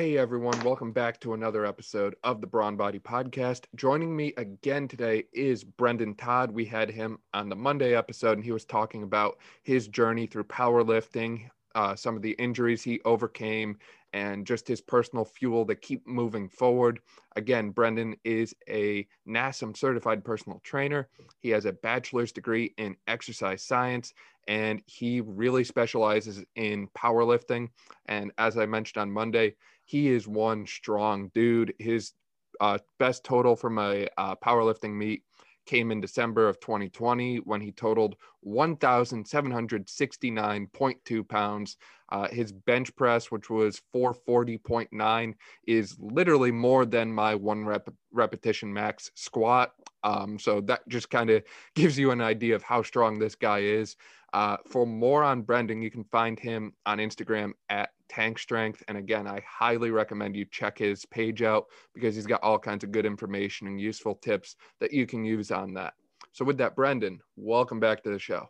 Hey everyone, welcome back to another episode of the Brawn Body Podcast. Joining me again today is Brendan Todd. We had him on the Monday episode, and he was talking about his journey through powerlifting, uh, some of the injuries he overcame, and just his personal fuel to keep moving forward. Again, Brendan is a NASM certified personal trainer. He has a bachelor's degree in exercise science and he really specializes in powerlifting. And as I mentioned on Monday, he is one strong dude. His uh, best total from a uh, powerlifting meet came in December of 2020 when he totaled 1,769.2 pounds. Uh, his bench press, which was 440.9, is literally more than my one rep repetition max squat. Um, so that just kind of gives you an idea of how strong this guy is. Uh, for more on Brendan, you can find him on Instagram at Tank Strength. And again, I highly recommend you check his page out because he's got all kinds of good information and useful tips that you can use on that. So, with that, Brendan, welcome back to the show.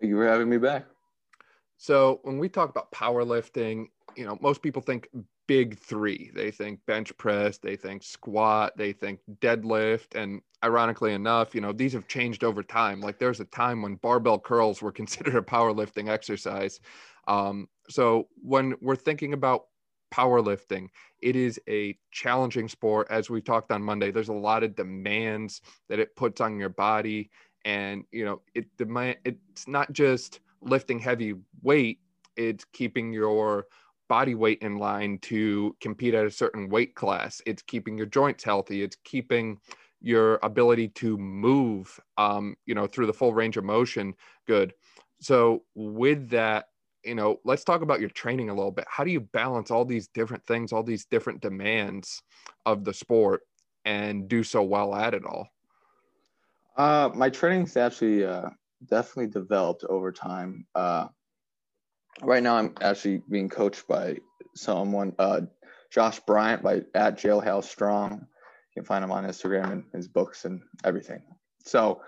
Thank you for having me back. So, when we talk about powerlifting, you know, most people think big three. They think bench press, they think squat, they think deadlift. And ironically enough, you know, these have changed over time. Like there's a time when barbell curls were considered a powerlifting exercise. Um, so when we're thinking about powerlifting, it is a challenging sport. As we talked on Monday, there's a lot of demands that it puts on your body. And, you know, it demand it's not just lifting heavy weight, it's keeping your body weight in line to compete at a certain weight class. It's keeping your joints healthy. It's keeping your ability to move, um, you know, through the full range of motion good. So with that, you know, let's talk about your training a little bit. How do you balance all these different things, all these different demands of the sport, and do so well at it all? Uh, my training's actually uh, definitely developed over time. Uh, right now I'm actually being coached by someone, uh, Josh Bryant by at Jailhouse Strong. You can find him on Instagram and his books and everything. So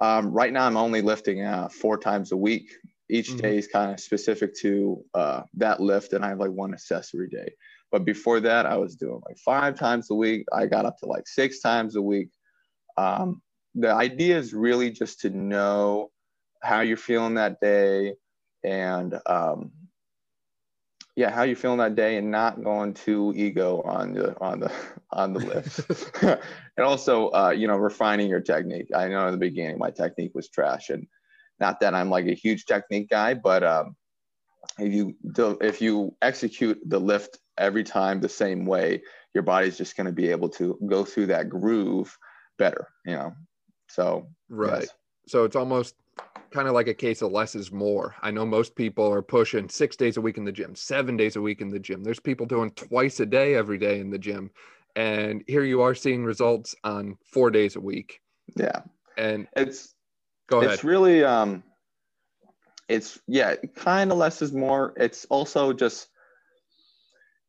um, right now I'm only lifting uh, four times a week. Each mm-hmm. day is kind of specific to uh, that lift, and I have like one accessory day. But before that, I was doing like five times a week. I got up to like six times a week. Um, the idea is really just to know how you're feeling that day, and um, yeah, how you feeling that day, and not going too ego on the on the on the lift, and also uh, you know refining your technique. I know in the beginning my technique was trash, and not that I'm like a huge technique guy, but um, if you do, if you execute the lift every time the same way, your body's just going to be able to go through that groove better. You know, so right. Yes. So it's almost kind of like a case of less is more. I know most people are pushing six days a week in the gym, seven days a week in the gym. There's people doing twice a day every day in the gym. And here you are seeing results on four days a week. Yeah. And it's go ahead. It's really um it's yeah, kind of less is more. It's also just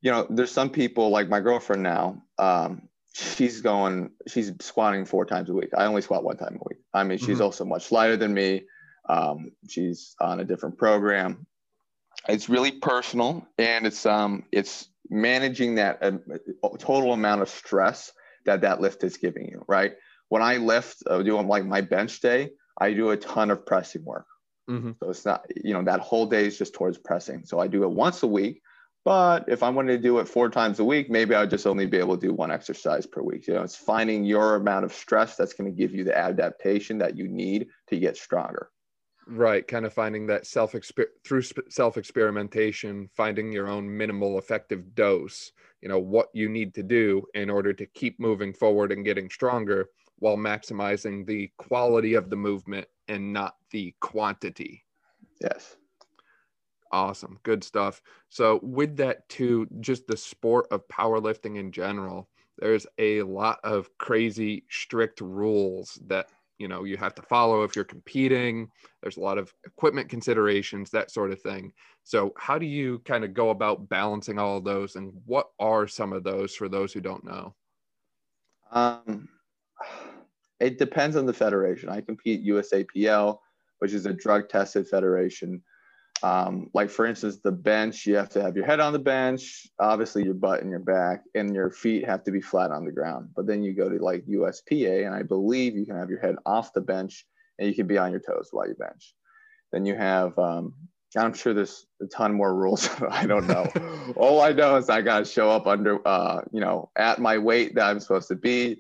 you know, there's some people like my girlfriend now, um, she's going she's squatting four times a week. I only squat one time a week. I mean, she's mm-hmm. also much lighter than me. Um, she's on a different program. It's really personal, and it's um, it's managing that uh, total amount of stress that that lift is giving you. Right. When I lift, uh, do like my bench day, I do a ton of pressing work. Mm-hmm. So it's not, you know, that whole day is just towards pressing. So I do it once a week. But if I wanted to do it four times a week, maybe I would just only be able to do one exercise per week. You know, it's finding your amount of stress that's going to give you the adaptation that you need to get stronger. Right kind of finding that self through self experimentation finding your own minimal effective dose you know what you need to do in order to keep moving forward and getting stronger while maximizing the quality of the movement and not the quantity. Yes awesome good stuff. So with that too just the sport of powerlifting in general there's a lot of crazy strict rules that you know you have to follow if you're competing. There's a lot of equipment considerations that sort of thing. So how do you kind of go about balancing all those and what are some of those for those who don't know? Um, it depends on the federation. I compete usapl which is a drug tested federation Um, like for instance, the bench, you have to have your head on the bench, obviously your butt and your back, and your feet have to be flat on the ground. But then you go to like USPA, and I believe you can have your head off the bench and you can be on your toes while you bench. Then you have, um, I'm sure there's a ton more rules. I don't know. All I know is I got to show up under, uh, you know, at my weight that I'm supposed to be.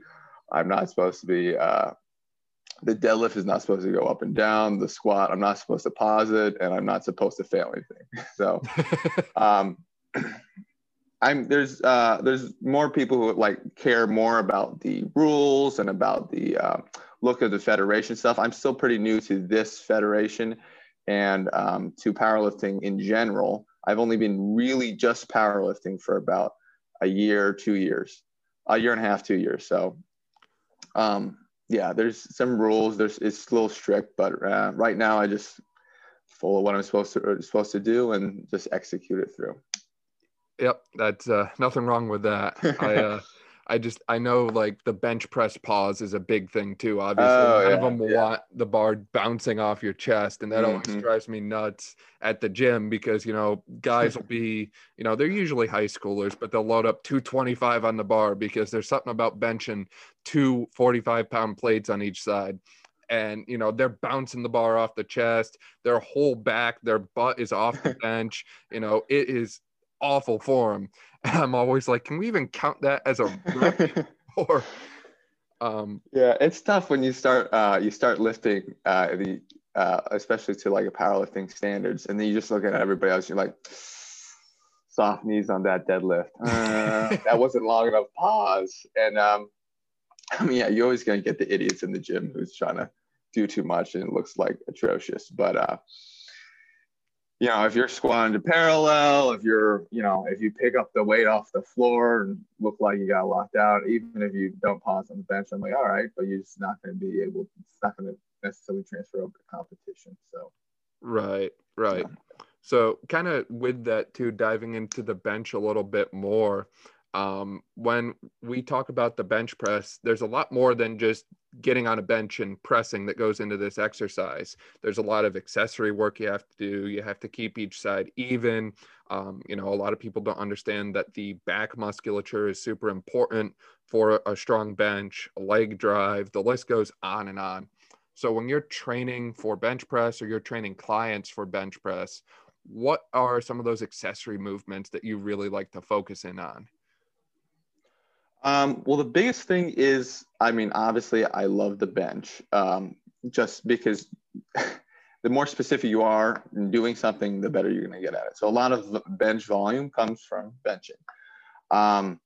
I'm not supposed to be uh, the deadlift is not supposed to go up and down. The squat, I'm not supposed to pause it, and I'm not supposed to fail anything. So, um, I'm there's uh, there's more people who like care more about the rules and about the uh, look of the federation stuff. I'm still pretty new to this federation and um, to powerlifting in general. I've only been really just powerlifting for about a year, two years, a year and a half, two years. So, um, yeah, there's some rules. There's it's a little strict, but uh, right now I just follow what I'm supposed to uh, supposed to do and just execute it through. Yep, that's uh, nothing wrong with that. I uh, I just I know like the bench press pause is a big thing too. Obviously, Oh, none yeah, of them yeah. want the bar bouncing off your chest, and that always Mhm. drives me nuts at the gym because you know guys will be you know they're usually high schoolers, but they'll load up 225 on the bar because there's something about benching two 45 pound plates on each side. And you know they're bouncing the bar off the chest, their whole back, their butt is off the bench. You know it is awful form. And I'm always like, can we even count that as a rep or um yeah, it's tough when you start uh, you start lifting uh, the uh, especially to like a powerlifting standards, and then you just look at everybody else. You're like, soft knees on that deadlift. Uh, that wasn't long enough. Pause. And um, I mean, yeah, you're always gonna get the idiots in the gym who's trying to do too much and it looks like atrocious. But uh, you know, if you're squatting to parallel, if you're, you know, if you pick up the weight off the floor and look like you got locked out, even if you don't pause on the bench, I'm like, all right, but you're just not going to be able, it's not going to necessarily transfer over to competition. So, right right so kind of with that too diving into the bench a little bit more um when we talk about the bench press there's a lot more than just getting on a bench and pressing that goes into this exercise. There's a lot of accessory work you have to do. You have to keep each side even. Um, you know a lot of people don't understand that the back musculature is super important for a strong bench leg drive the list goes on and on. So when you're training for bench press or you're training clients for bench press, what are some of those accessory movements that you really like to focus in on? Um, well, the biggest thing is, I mean, obviously, I love the bench um, just because the more specific you are in doing something, the better you're going to get at it. So, a lot of bench volume comes from benching. Um,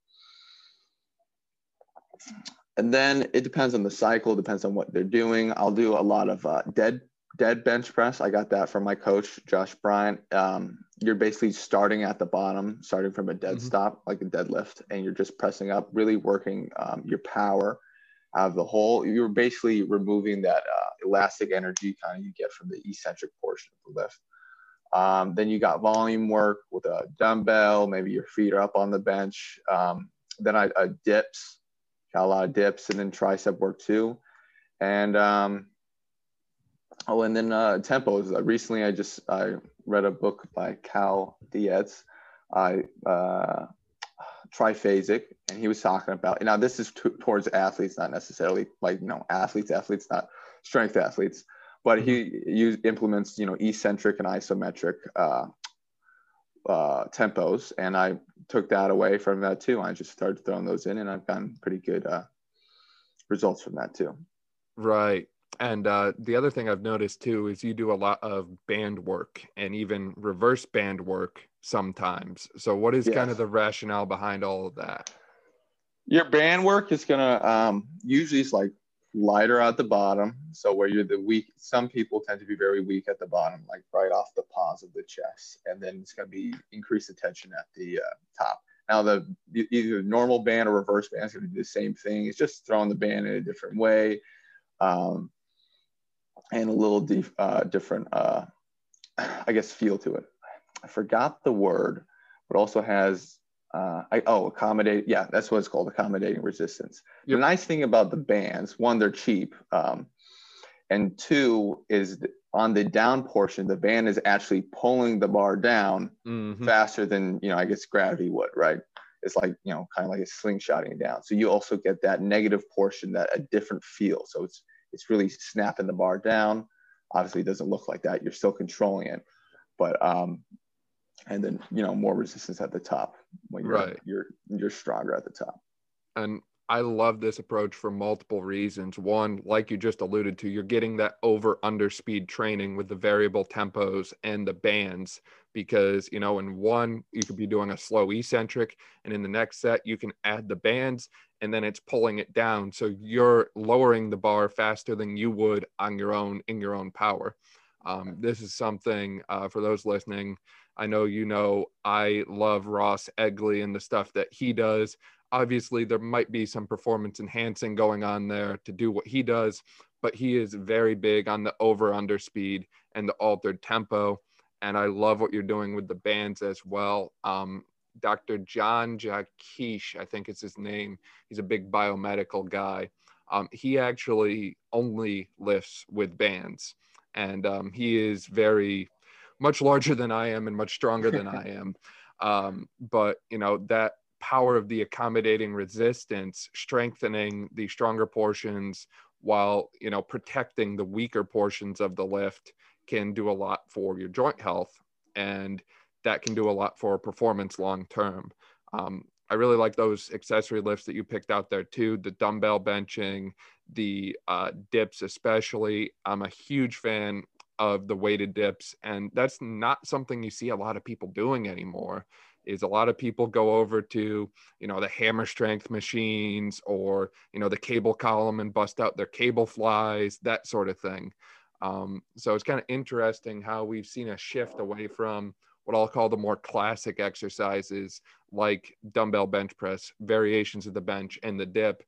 and then it depends on the cycle, depends on what they're doing. I'll do a lot of uh, dead dead bench press. I got that from my coach, Josh Bryant. Um, you're basically starting at the bottom, starting from a dead Mhm. stop, like a deadlift, and you're just pressing up, really working um, your power out of the hole. You're basically removing that uh, elastic energy kind of you get from the eccentric portion of the lift. Um, then you got volume work with a dumbbell. Maybe your feet are up on the bench. Um, then I, I dips, got a lot of dips, and then tricep work too. And um, oh, and then uh, tempos. Uh, recently, I just I read a book by Cal Dietz, I uh, triphasic, and he was talking about. Now, this is t- towards athletes, not necessarily like you know athletes, athletes, not strength athletes but he use, implements you know eccentric and isometric uh, uh, tempos and i took that away from that too i just started throwing those in and i've gotten pretty good uh, results from that too Right. And uh, the other thing I've noticed too is you do a lot of band work and even reverse band work sometimes. So, what is kind of the rationale behind all of that? your band work is gonna um, usually it's like lighter at the bottom. So where you're the weak some people tend to be very weak at the bottom like right off the pause of the chest. And then it's going to be increased attention at the uh, top. Now the either normal band or reverse band is going to do the same thing. It's just throwing the band in a different way. Um, and a little dif- uh, different uh, i guess feel to it i forgot the word but also has uh, I, oh, accommodate. Yeah, that's what it's called, accommodating resistance. Yep. The nice thing about the bands, one, they're cheap, um, and two is on the down portion, the band is actually pulling the bar down mm-hmm. faster than you know, I guess gravity would, right? It's like you know, kind of like a slingshotting down. So you also get that negative portion, that a different feel. So it's it's really snapping the bar down. Obviously, it doesn't look like that. You're still controlling it, but um, and then you know more resistance at the top when you're right. you're you're stronger at the top. And I love this approach for multiple reasons. One, like you just alluded to, you're getting that over under speed training with the variable tempos and the bands because, you know, in one, you could be doing a slow eccentric, and in the next set, you can add the bands and then it's pulling it down. So you're lowering the bar faster than you would on your own in your own power. Um, this is something uh, for those listening. I know you know I love Ross Edgley and the stuff that he does obviously there might be some performance enhancing going on there to do what he does but he is very big on the over under speed and the altered tempo and i love what you're doing with the bands as well um, dr john jaquish i think it's his name. He's a big biomedical guy. Um, he actually only lifts with bands. And um, he is very much larger than i am and much stronger than i am. Um, but you know that power of the accommodating resistance, strengthening the stronger portions while you know protecting the weaker portions of the lift can do a lot for your joint health. And that can do a lot for performance long term. Um, i really like those accessory lifts that you picked out there too the dumbbell benching the uh, dips especially. I'm a huge fan of the weighted dips and that's not something you see a lot of people doing anymore is a lot of people go over to you know the hammer strength machines or you know the cable column and bust out their cable flies that sort of thing. Um, so it's kind of interesting how we've seen a shift away from what I'll call the more classic exercises like dumbbell bench press, variations of the bench, and the dip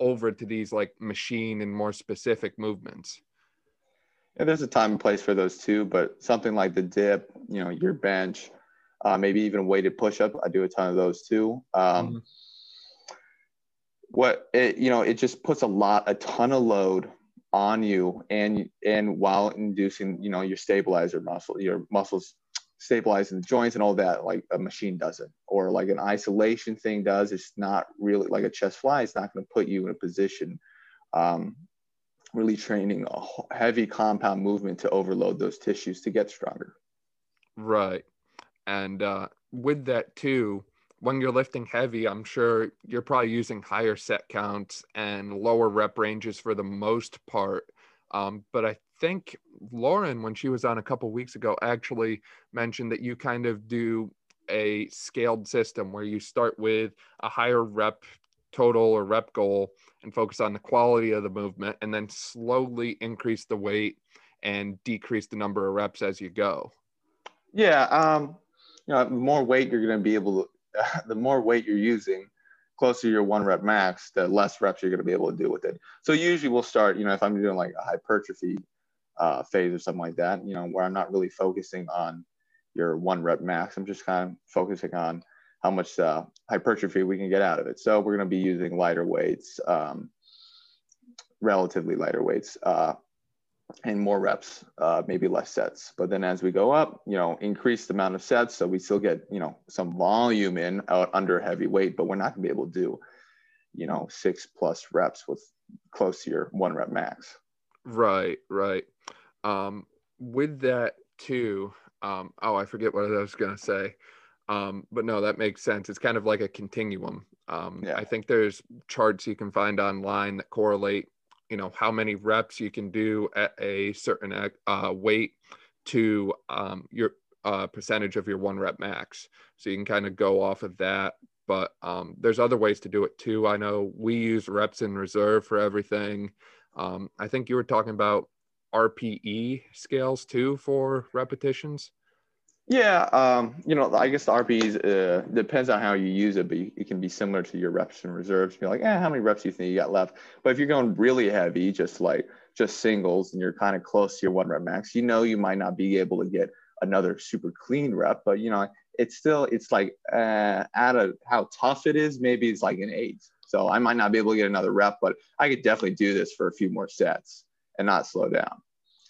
over to these like machine and more specific movements. Yeah, there's a time and place for those too, but something like the dip, you know, your bench, uh, maybe even weighted push-up. I do a ton of those too. Um, mm-hmm. What it, you know, it just puts a lot, a ton of load on you, and and while inducing, you know, your stabilizer muscle, your muscles stabilizing the joints and all that, like a machine doesn't, or like an isolation thing does. It's not really like a chest fly. It's not going to put you in a position. Um, really training a heavy compound movement to overload those tissues to get stronger. Right. And uh, with that too, when you're lifting heavy, I'm sure you're probably using higher set counts and lower rep ranges for the most part. Um, but I think Lauren, when she was on a couple weeks ago, actually mentioned that you kind of do a scaled system where you start with a higher rep total or rep goal and focus on the quality of the movement and then slowly increase the weight and decrease the number of reps as you go. Yeah, um, you know, more weight you're going to be able to, uh, the more weight you're using, closer to your one rep max, the less reps you're going to be able to do with it. So usually we'll start, you know, if I'm doing like a hypertrophy uh, phase or something like that, you know, where I'm not really focusing on your one rep max, I'm just kind of focusing on how much uh, hypertrophy we can get out of it. So we're going to be using lighter weights, um, relatively lighter weights. Uh, and more reps, uh, maybe less sets. But then as we go up, you know, increase the amount of sets. So we still get, you know, some volume in out under heavy weight, but we're not gonna be able to do, you know, six plus reps with close to your one rep max. Right, right. Um, with that too, um, oh, I forget what I was gonna say. Um, but no, that makes sense. It's kind of like a continuum. Um, yeah. I think there's charts you can find online that correlate you know how many reps you can do at a certain uh, weight to um, your uh, percentage of your one rep max so you can kind of go off of that but um, there's other ways to do it too i know we use reps in reserve for everything um, i think you were talking about rpe scales too for repetitions yeah, um, you know, I guess the RPEs uh, depends on how you use it, but it can be similar to your reps and reserves. Be like, eh, how many reps do you think you got left? But if you're going really heavy, just like just singles, and you're kind of close to your one rep max, you know, you might not be able to get another super clean rep, but you know, it's still it's like uh, out of how tough it is, maybe it's like an eight. So I might not be able to get another rep, but I could definitely do this for a few more sets and not slow down.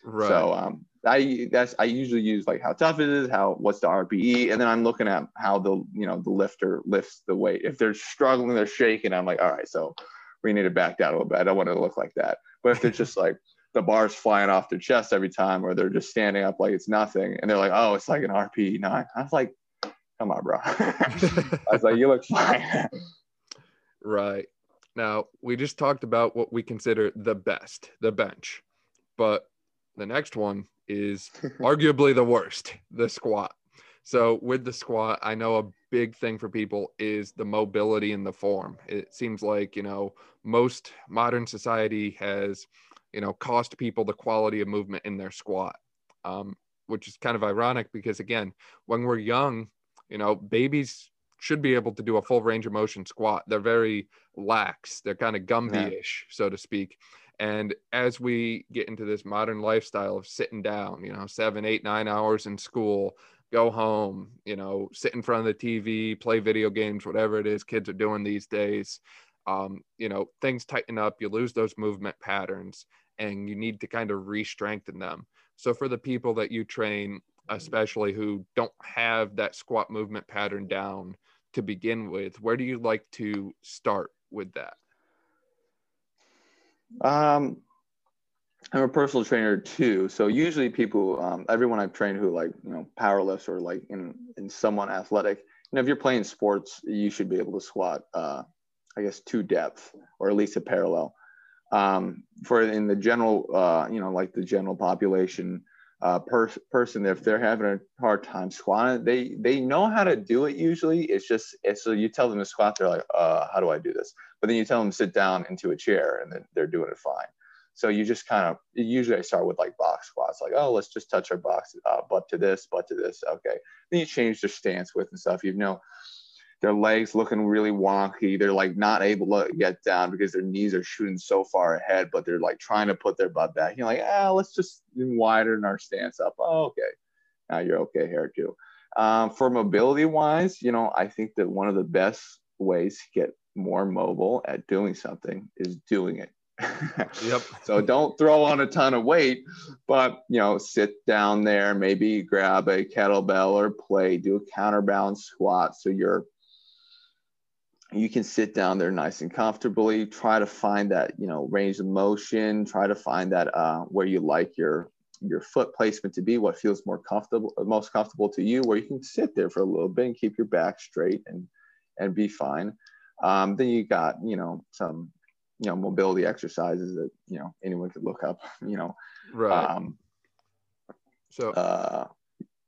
Right. So um, I that's I usually use like how tough it is, how what's the RPE, and then I'm looking at how the you know the lifter lifts the weight. If they're struggling, they're shaking. I'm like, all right, so we need to back down a little bit. I don't want it to look like that. But if they're just like the bars flying off their chest every time, or they're just standing up like it's nothing, and they're like, oh, it's like an RPE nine. I was like, come on, bro. I was like, you look fine. right. Now we just talked about what we consider the best, the bench, but the next one is arguably the worst, the squat. So with the squat, I know a big thing for people is the mobility in the form. It seems like, you know, most modern society has, you know, cost people the quality of movement in their squat, um, which is kind of ironic because, again, when we're young, you know, babies should be able to do a full range of motion squat. They're very lax, they're kind of Gumby ish, yeah. so to speak. And as we get into this modern lifestyle of sitting down, you know, seven, eight, nine hours in school, go home, you know, sit in front of the TV, play video games, whatever it is kids are doing these days. Um, you know, things tighten up, you lose those movement patterns, and you need to kind of re strengthen them. So, for the people that you train, especially who don't have that squat movement pattern down to begin with, where do you like to start with that? Um, I'm a personal trainer too. So usually people, um, everyone I've trained who like, you know, power lifts or like in, in someone athletic, you know, if you're playing sports, you should be able to squat, uh, I guess to depth or at least a parallel. Um, for in the general, uh, you know, like the general population, uh, per- person, if they're having a hard time squatting, they they know how to do it. Usually, it's just it's, so you tell them to squat, they're like, uh, how do I do this? But then you tell them to sit down into a chair, and then they're doing it fine. So you just kind of usually I start with like box squats, like oh let's just touch our box uh, butt to this, butt to this, okay. Then you change their stance with and stuff. You know, their legs looking really wonky. They're like not able to get down because their knees are shooting so far ahead, but they're like trying to put their butt back. You're like, ah, let's just widen our stance up. Oh, okay. Now you're okay here too. Um, for mobility wise, you know, I think that one of the best ways to get more mobile at doing something is doing it. yep. so don't throw on a ton of weight, but you know, sit down there, maybe grab a kettlebell or plate, do a counterbalance squat so you're you can sit down there nice and comfortably try to find that you know range of motion try to find that uh, where you like your your foot placement to be what feels more comfortable most comfortable to you where you can sit there for a little bit and keep your back straight and and be fine. Um, then you got you know some you know mobility exercises that you know anyone could look up you know. Right. Um, so uh,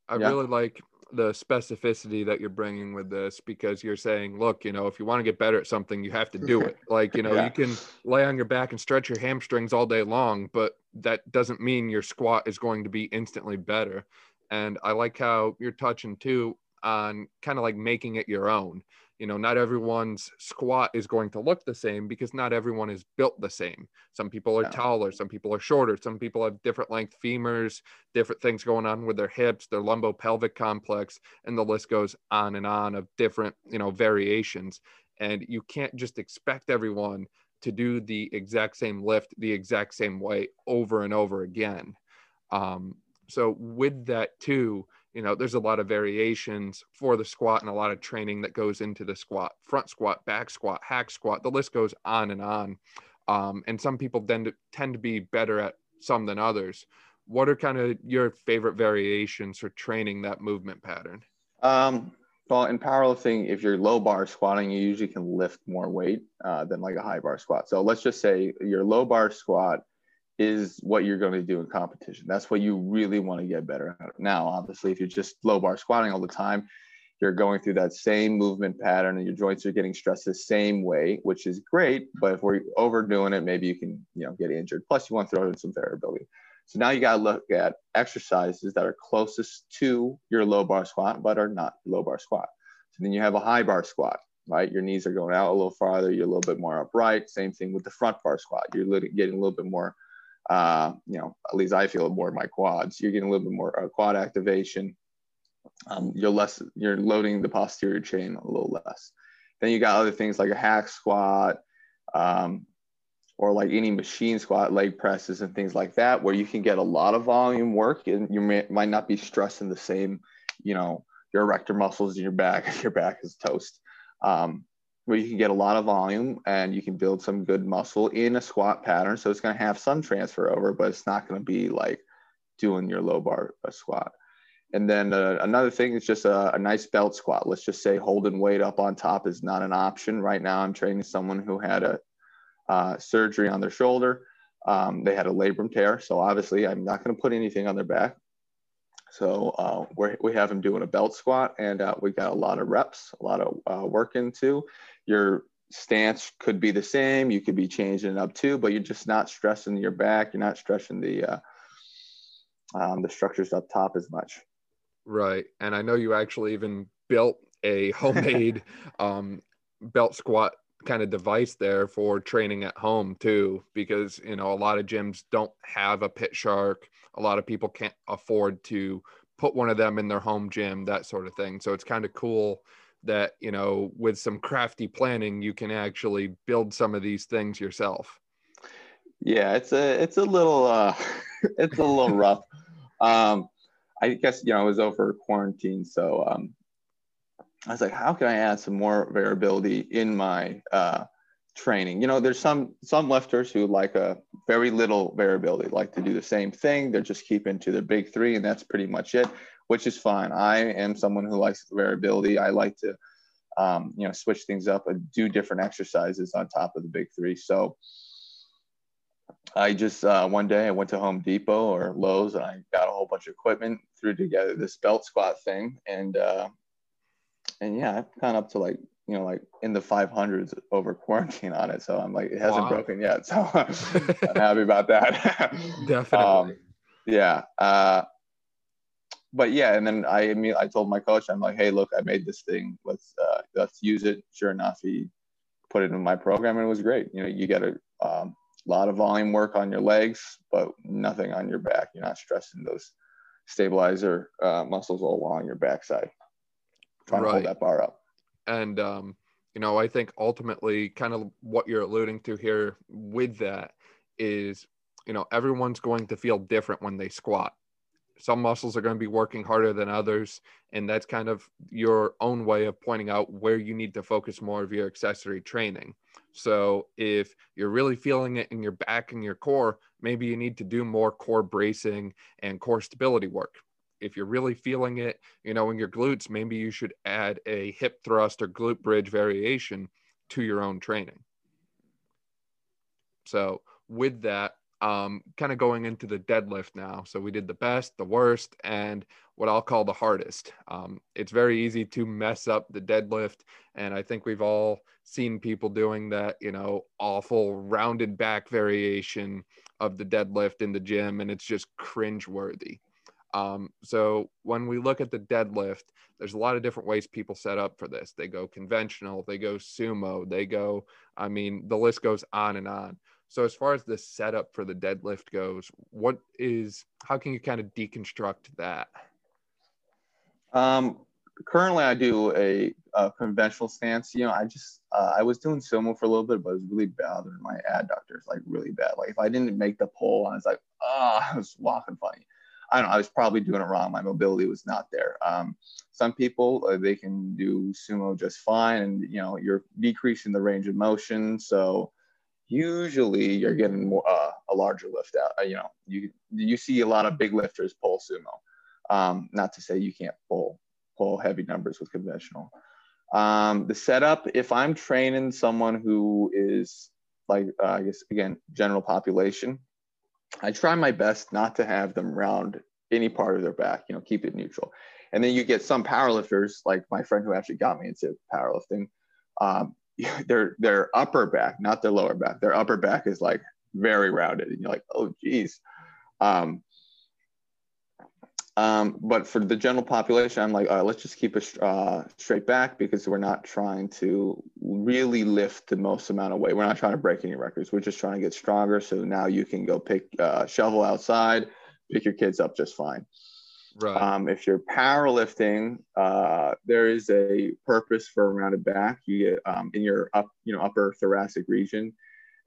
i yeah. really like the specificity that you're bringing with this because you're saying, look, you know, if you want to get better at something, you have to do it. Like, you know, yeah. you can lay on your back and stretch your hamstrings all day long, but that doesn't mean your squat is going to be instantly better. And I like how you're touching too on kind of like making it your own you know not everyone's squat is going to look the same because not everyone is built the same. Some people are taller some people are shorter some people have different length femurs different things going on with their hips their lumbo-pelvic complex and the list goes on and on of different you know variations. And you can't just expect everyone to do the exact same lift the exact same way over and over again. Um, so with that too you know there's a lot of variations for the squat and a lot of training that goes into the squat front squat back squat hack squat the list goes on and on. Um, and some people tend to tend to be better at some than others. What are kind of your favorite variations for training that movement pattern? Um, well in powerlifting if you're low bar squatting you usually can lift more weight uh, than like a high bar squat. So let's just say your low bar squat is what you're going to do in competition. That's what you really want to get better at. Now, obviously, if you're just low bar squatting all the time, you're going through that same movement pattern and your joints are getting stressed the same way, which is great. But if we're overdoing it, maybe you can, you know, get injured. Plus, you want to throw in some variability. So now you got to look at exercises that are closest to your low bar squat, but are not low bar squat. So then you have a high bar squat, right? Your knees are going out a little farther. You're a little bit more upright. Same thing with the front bar squat. You're getting a little bit more uh, you know, at least I feel it more in my quads. You're getting a little bit more uh, quad activation. Um, you're less, you're loading the posterior chain a little less. Then you got other things like a hack squat, um, or like any machine squat, leg presses, and things like that, where you can get a lot of volume work and you may, might not be stressing the same, you know, your erector muscles in your back. Your back is toast. Um, where you can get a lot of volume and you can build some good muscle in a squat pattern. So it's going to have some transfer over, but it's not going to be like doing your low bar squat. And then uh, another thing is just a, a, nice belt squat. Let's just say holding weight up on top is not an option. Right now, I'm training someone who had a uh, surgery on their shoulder. Um, they had a labrum tear. So obviously, I'm not going to put anything on their back. So uh, we we have them doing a belt squat, and uh, we got a lot of reps, a lot of uh, work into. Your stance could be the same. You could be changing it up too, but you're just not stressing your back. You're not stressing the uh, um, the structures up top as much. Right. And I know you actually even built a homemade um, belt squat kind of device there for training at home too, because, you know, a lot of gyms don't have a pit shark. A lot of people can't afford to put one of them in their home gym, that sort of thing. So it's kind of cool that, you know, with some crafty planning, you can actually build some of these things yourself. Yeah, it's a it's a little uh it's a little rough. Um I guess you know it was over quarantine, so um, I was like, how can I add some more variability in my uh, training? You know, there's some some lifters who like a very little variability, like to do the same thing. They're just keeping to their big three, and that's pretty much it, which is fine. I am someone who likes variability. I like to, um, you know, switch things up and do different exercises on top of the big three. So I just uh, one day I went to Home Depot or Lowe's and I got a whole bunch of equipment, threw together this belt squat thing, and uh, and yeah, I've gone up to like you know like in the 500s over quarantine on it. So I'm like, it hasn't wow. broken yet, so I'm happy about that. Definitely. Um, yeah. Uh, but yeah, and then I mean, I told my coach, I'm like, hey, look, I made this thing. Let's uh, let's use it. Sure enough, he put it in my program, and it was great. You know, you get a um, lot of volume work on your legs, but nothing on your back. You're not stressing those stabilizer uh, muscles all along your backside. Trying right. to hold that bar up. And um, you know, I think ultimately, kind of what you're alluding to here with that is, you know, everyone's going to feel different when they squat. Some muscles are going to be working harder than others, and that's kind of your own way of pointing out where you need to focus more of your accessory training. So if you're really feeling it in your back and your core, maybe you need to do more core bracing and core stability work. If you're really feeling it, you know, in your glutes, maybe you should add a hip thrust or glute bridge variation to your own training. So with that, um, kind of going into the deadlift now. So we did the best, the worst, and what I'll call the hardest. Um, it's very easy to mess up the deadlift. And I think we've all seen people doing that, you know, awful rounded back variation of the deadlift in the gym, and it's just cringe worthy. Um, so when we look at the deadlift, there's a lot of different ways people set up for this. They go conventional, they go sumo, they go, I mean, the list goes on and on. So as far as the setup for the deadlift goes, what is how can you kind of deconstruct that? Um, currently, I do a, a, conventional stance. You know, I just uh, I was doing sumo for a little bit, but it was really bothering my adductors, like really bad. Like if I didn't make the pull, I was like, ah, oh, I was walking funny. I don't know. I was probably doing it wrong. My mobility was not there. Um, some people uh, they can do sumo just fine, and you know you're decreasing the range of motion, so usually you're getting more, uh, a larger lift out. Uh, you know, you you see a lot of big lifters pull sumo. Um, not to say you can't pull pull heavy numbers with conventional. Um, the setup, if I'm training someone who is like uh, I guess again general population, I try my best not to have them round any part of their back. You know, keep it neutral. And then you get some powerlifters, like my friend who actually got me into powerlifting. Um, their their upper back, not their lower back. Their upper back is like very rounded, and you're like, oh geez. Um, um, but for the general population, I'm like, all right, let's just keep it uh, straight back because we're not trying to really lift the most amount of weight. We're not trying to break any records. We're just trying to get stronger. So now you can go pick uh, shovel outside, pick your kids up just fine. Right. Um, if you're powerlifting, uh, there is a purpose for a rounded back. You get um, in your up, you know, upper thoracic region.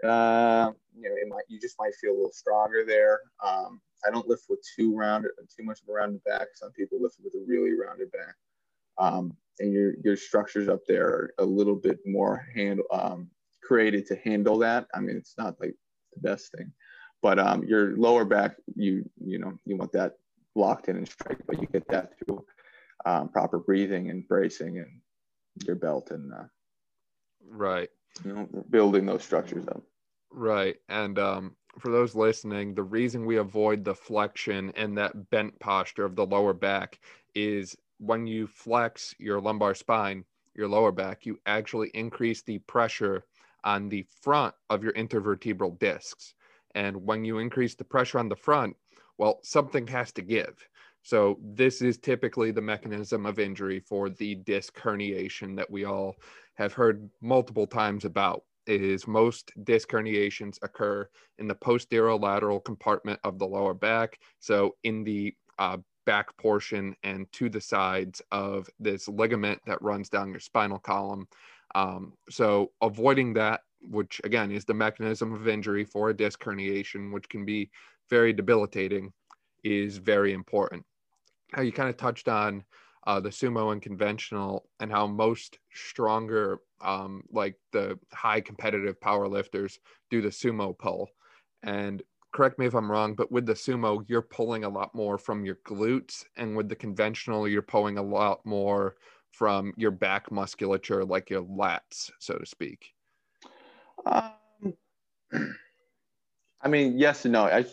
uh, you know, it might you just might feel a little stronger there. Um, I don't lift with too rounded, too much of a rounded back. Some people lift with a really rounded back, um, and your your structures up there are a little bit more hand um, created to handle that. I mean, it's not like the best thing, but um, your lower back, you you know, you want that locked in and straight, but you get that through um, proper breathing and bracing and your belt and uh, right, you know, building those structures up. Right, and um, for those listening, the reason we avoid the flexion and that bent posture of the lower back is when you flex your lumbar spine, your lower back, you actually increase the pressure on the front of your intervertebral discs. And when you increase the pressure on the front, well, something has to give. So, this is typically the mechanism of injury for the disc herniation that we all have heard multiple times about. Is most disc herniations occur in the posterior lateral compartment of the lower back. So, in the uh, back portion and to the sides of this ligament that runs down your spinal column. Um, so, avoiding that, which again is the mechanism of injury for a disc herniation, which can be very debilitating, is very important Now you kind of touched on uh, the sumo and conventional and how most stronger um, like the high competitive power lifters do the sumo pull. And correct me if i'm wrong but with the sumo you're pulling a lot more from your glutes and with the conventional you're pulling a lot more from your back musculature like your lats so to speak. Um, i mean yes and no. I,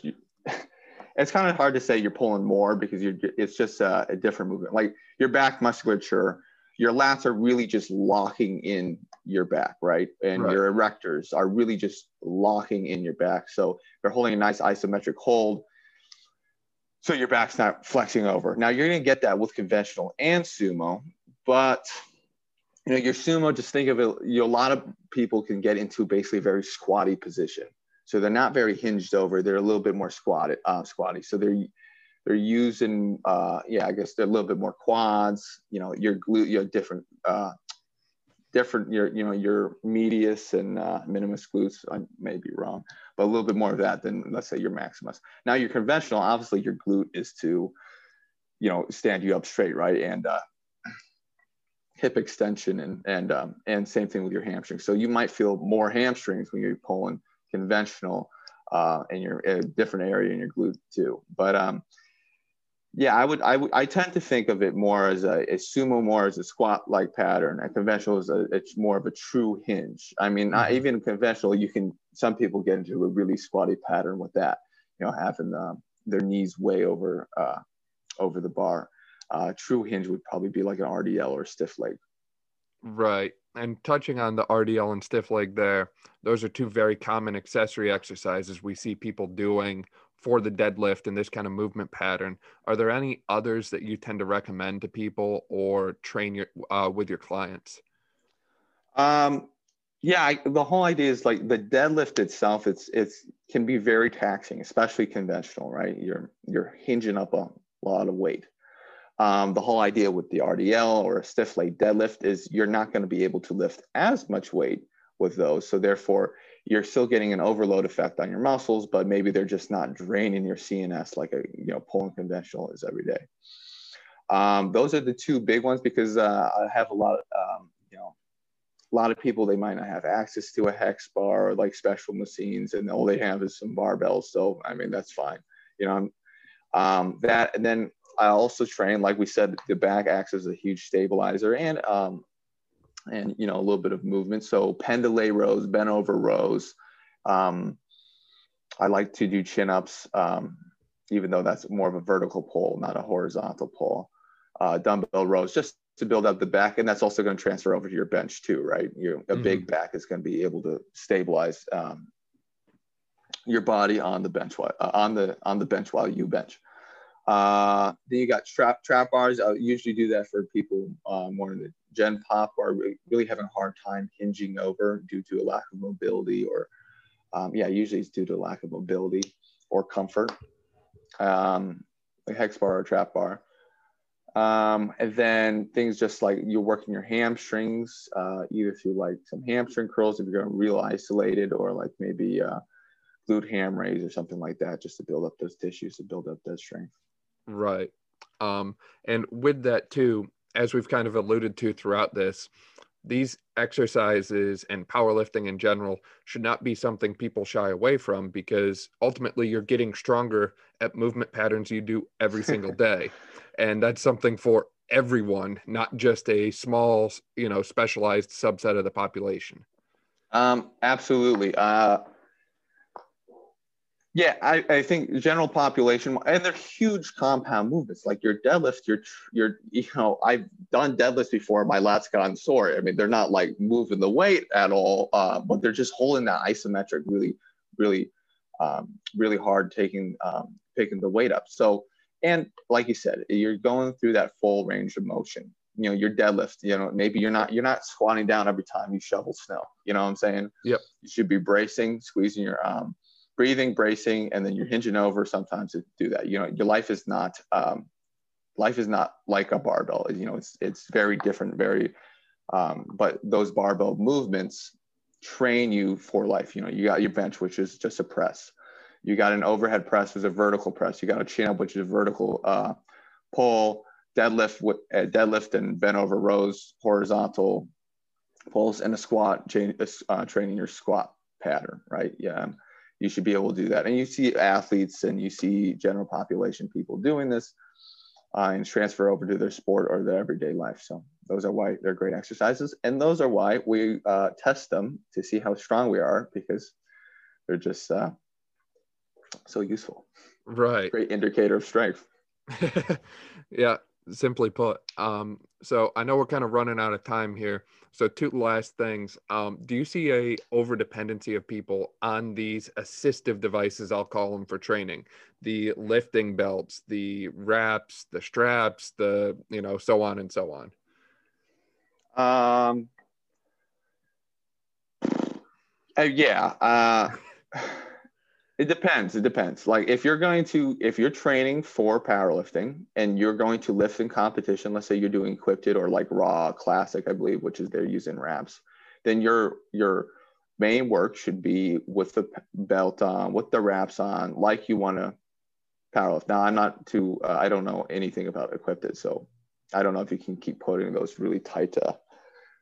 it's kind of hard to say you're pulling more because you're it's just a, a, different movement. Like your back musculature, your lats are really just locking in your back, right? And right. your erectors are really just locking in your back. So they're holding a nice isometric hold. So your back's not flexing over. Now you're going to get that with conventional and sumo, but you know your sumo. Just think of it. You know, a lot of people can get into basically a very squatty position so they're not very hinged over. They're a little bit more squatted, uh, squatty. So they're they're using, uh, yeah, I guess they're a little bit more quads. You know, your glute, your different, uh, different, your you know your medius and uh, minimus glutes. I may be wrong, but a little bit more of that than let's say your maximus. Now your conventional, obviously, your glute is to, you know, stand you up straight, right, and uh, hip extension and and um, and same thing with your hamstring. So you might feel more hamstrings when you're pulling conventional uh, in your a different area in your glute too. But um, yeah, I would I would I tend to think of it more as a, a sumo more as a squat like pattern. A conventional is a it's more of a true hinge. I mean, not mm-hmm. even conventional. You can some people get into a really squatty pattern with that. You know, having the, their knees way over uh, over the bar. Uh, true hinge would probably be like an RDL or stiff leg. Right and touching on the RDL and stiff leg there, those are two very common accessory exercises we see people doing for the deadlift and this kind of movement pattern. Are there any others that you tend to recommend to people or train your uh, with your clients? Um, yeah, I, the whole idea is like the deadlift itself. It's it's can be very taxing, especially conventional, right? You're you're hinging up a lot of weight. Um, the whole idea with the RDL or a stiff leg deadlift is you're not going to be able to lift as much weight with those. So therefore, you're still getting an overload effect on your muscles, but maybe they're just not draining your CNS like a you know pulling conventional is every day. Um, those are the two big ones because uh, I have a lot of um, you know a lot of people they might not have access to a hex bar or like special machines, and all they have is some barbells. So I mean that's fine. You know, um, that and then I also train, like we said, the back acts as a huge stabilizer and um, and you know a little bit of movement. So pendlay rows, bent over rows. Um, I like to do chin ups, um, even though that's more of a vertical pull, not a horizontal pull. Uh, dumbbell rows, just to build up the back, and that's also going to transfer over to your bench too, right? You a mm-hmm. big back is going to be able to stabilize um, your body on the bench while, uh, on the on the bench while you bench. Uh, then you got trap trap bars. I usually do that for people uh, more in the gen pop or really having a hard time hinging over due to a lack of mobility or um, yeah, usually it's due to lack of mobility or comfort. Um, like hex bar or trap bar. Um, and then things just like you're working your hamstrings, uh, either through like some hamstring curls if you're going real isolated, or like maybe uh, glute ham raise or something like that, just to build up those tissues to build up that strength. Right. Um, and with that too, as we've kind of alluded to throughout this, these exercises and powerlifting in general should not be something people shy away from because ultimately you're getting stronger at movement patterns you do every single day. and that's something for everyone, not just a small, you know, specialized subset of the population. Um, absolutely. Uh, yeah, I, I think general population, and they're huge compound movements. Like your deadlift, your your you know, I've done deadlifts before. My lats gotten sore. I mean, they're not like moving the weight at all, uh, but they're just holding that isometric really, really, um, really hard, taking um, taking the weight up. So, and like you said, you're going through that full range of motion. You know, your deadlift. You know, maybe you're not you're not squatting down every time you shovel snow. You know what I'm saying? Yep. You should be bracing, squeezing your um breathing, bracing, and then you're hinging over sometimes to do that. You know, your life is not um, life is not like a barbell. You know, it's it's very different, very. Um, but those barbell movements train you for life. You know, you got your bench, which is just a press. You got an overhead press, which is a vertical press. You got a chin up, which is a vertical uh, pull. Deadlift, uh, deadlift, and bent over rows, horizontal pulls, and a squat, uh, training your squat pattern, right? Yeah you should be able to do that. And you see athletes and you see general population people doing this uh, and transfer over to their sport or their everyday life. So those are why they're great exercises. And those are why we uh, test them to see how strong we are because they're just uh, so useful. Right. Great indicator of strength. yeah, simply put. Um, so I know we're kind of running out of time here. So two last things. Um, do you see a over dependency of people on these assistive devices? I'll call them for training, the lifting belts, the wraps, the straps, the you know, so on and so on. Um. Uh, yeah. Uh, it depends. It depends. Like if you're going to, if you're training for powerlifting and you're going to lift in competition, let's say you're doing equipped or like raw classic, I believe, which is they're using wraps, then your your main work should be with the belt on, with the wraps on, like you want to powerlift. Now I'm not too, uh, I don't know anything about equipped, so I don't know if you can keep putting those really tight uh,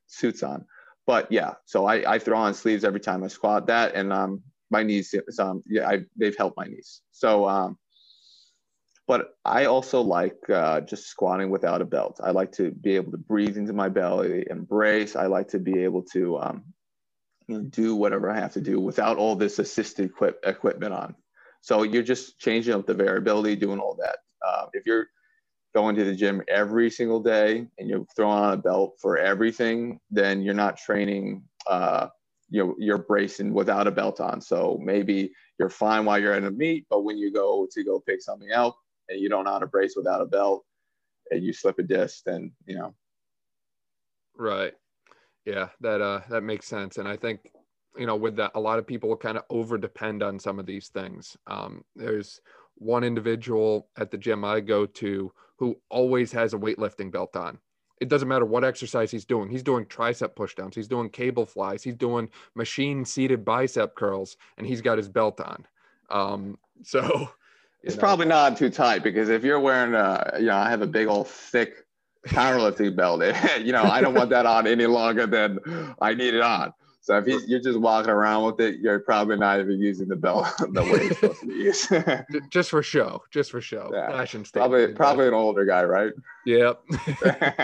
suits on. But yeah, so I, I throw on sleeves every time I squat that, and um, my knees um yeah I, they've helped my knees so um but i also like uh, just squatting without a belt. I like to be able to breathe into my belly embrace. I like to be able to um, you know, do whatever i have to do without all this assisted equip- equipment on. So you're just changing up the variability doing all that. Uh, if you're going to the gym every single day and you're throwing on a belt for everything then you're not training uh, you know you're bracing without a belt on. So maybe you're fine while you're in a meet but when you go to go pick something out and you don't know how to brace without a belt and you slip a disc then you know. Right. Yeah that uh that makes sense. And i think you know with that a lot of people kind of over depend on some of these things. Um there's one individual at the gym i go to who always has a weightlifting belt on it doesn't matter what exercise he's doing. He's doing tricep pushdowns. He's doing cable flies. He's doing machine seated bicep curls, and he's got his belt on. Um, so it's know. probably not too tight because if you're wearing a, you know, I have a big old thick powerlifting belt. you know, I don't want that on any longer than I need it on. So if you're just walking around with it, you're probably not even using the belt the way it's supposed to be used. just for show, just for show. Yeah. Fashion Probably, probably an older guy, right? Yep.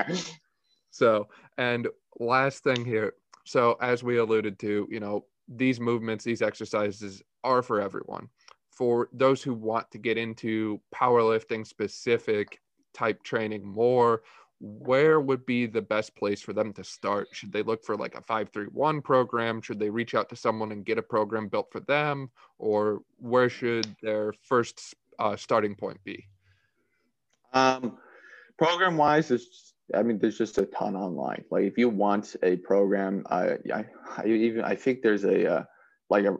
so, and last thing here. So, as we alluded to, you know, these movements, these exercises are for everyone. For those who want to get into powerlifting specific type training more where would be the best place for them to start? Should they look for like a 531 program? Should they reach out to someone and get a program built for them? Or where should their first uh, starting point be? Um, program wise, is I mean, there's just a ton online. Like if you want a program, I, I, I even I think there's a uh, like a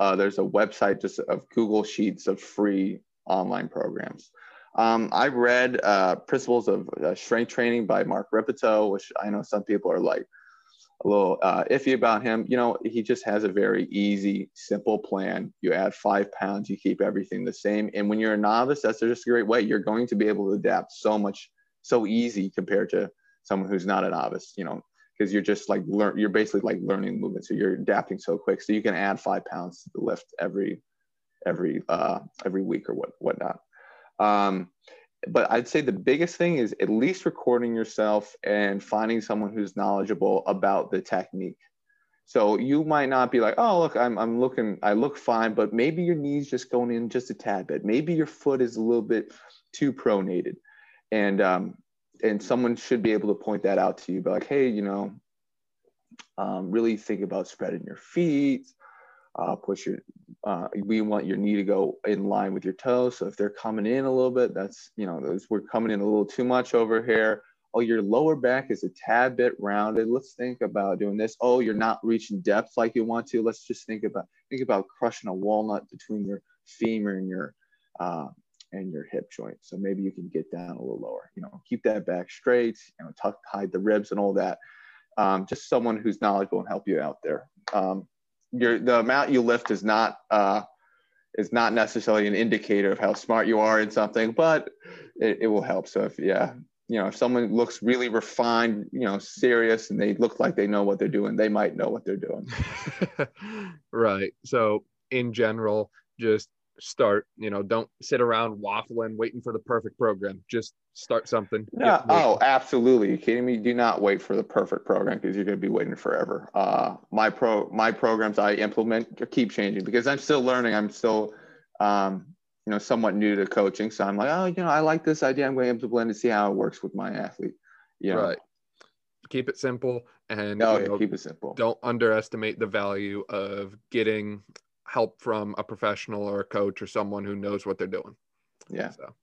uh, there's a website just of Google Sheets of free online programs. Um, I read uh, Principles of uh, Strength Training by Mark Rippetoe, which I know some people are like a little uh, iffy about him. You know, he just has a very easy, simple plan. You add five pounds, you keep everything the same. And when you're a novice, that's just a great way. You're going to be able to adapt so much, so easy compared to someone who's not a novice. You know, because you're just like learn you're basically like learning movement so you're adapting so quick so you can add five pounds to the lift every every uh every week or what whatnot um but i'd say the biggest thing is at least recording yourself and finding someone who's knowledgeable about the technique so you might not be like oh look i'm, I'm looking i look fine but maybe your knees just going in just a tad bit maybe your foot is a little bit too pronated and um, and someone should be able to point that out to you, be like, hey, you know, um, really think about spreading your feet. Uh, push your, uh, we want your knee to go in line with your toes. So if they're coming in a little bit, that's, you know, those, we're coming in a little too much over here. Oh, your lower back is a tad bit rounded. Let's think about doing this. Oh, you're not reaching depth like you want to. Let's just think about, think about crushing a walnut between your femur and your, uh, and your hip joint. So maybe you can get down a little lower. You know, keep that back straight. You know, tuck, hide the ribs and all that. Um, just someone who's knowledgeable and help you out there. Um, your the amount you lift is not uh, is not necessarily an indicator of how smart you are in something, but it, it will help. So if yeah, you know, if someone looks really refined, you know, serious, and they look like they know what they're doing, they might know what they're doing. right. So in general, just start you know don't sit around waffling waiting for the perfect program. Just start something. Yeah oh absolutely. You kidding me? Do not wait for the perfect program because you're going to be waiting forever. Uh my pro my programs i implement keep changing because i'm still learning. I'm still um you know somewhat new to coaching. So i'm like oh you know i like this idea. I'm going to implement and see how it works with my athlete you know? right. Keep it simple and oh, you know, keep it simple. don't underestimate the value of getting help from a professional or a coach or someone who knows what they're doing. Yeah. So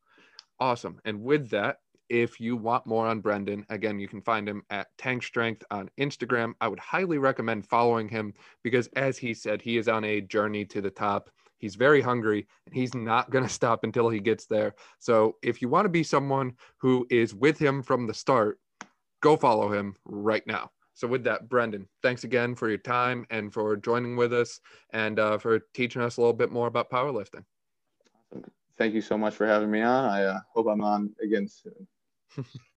awesome. And with that, if you want more on Brendan, again, you can find him at Tank Strength on Instagram. I would highly recommend following him because, as he said, he is on a journey to the top. He's very hungry and he's not going to stop until he gets there. So, if you want to be someone who is with him from the start, go follow him right now. So, with that, Brendan, thanks again for your time and for joining with us and uh, for teaching us a little bit more about powerlifting. Thank you so much for having me on. I uh, hope I'm on again soon.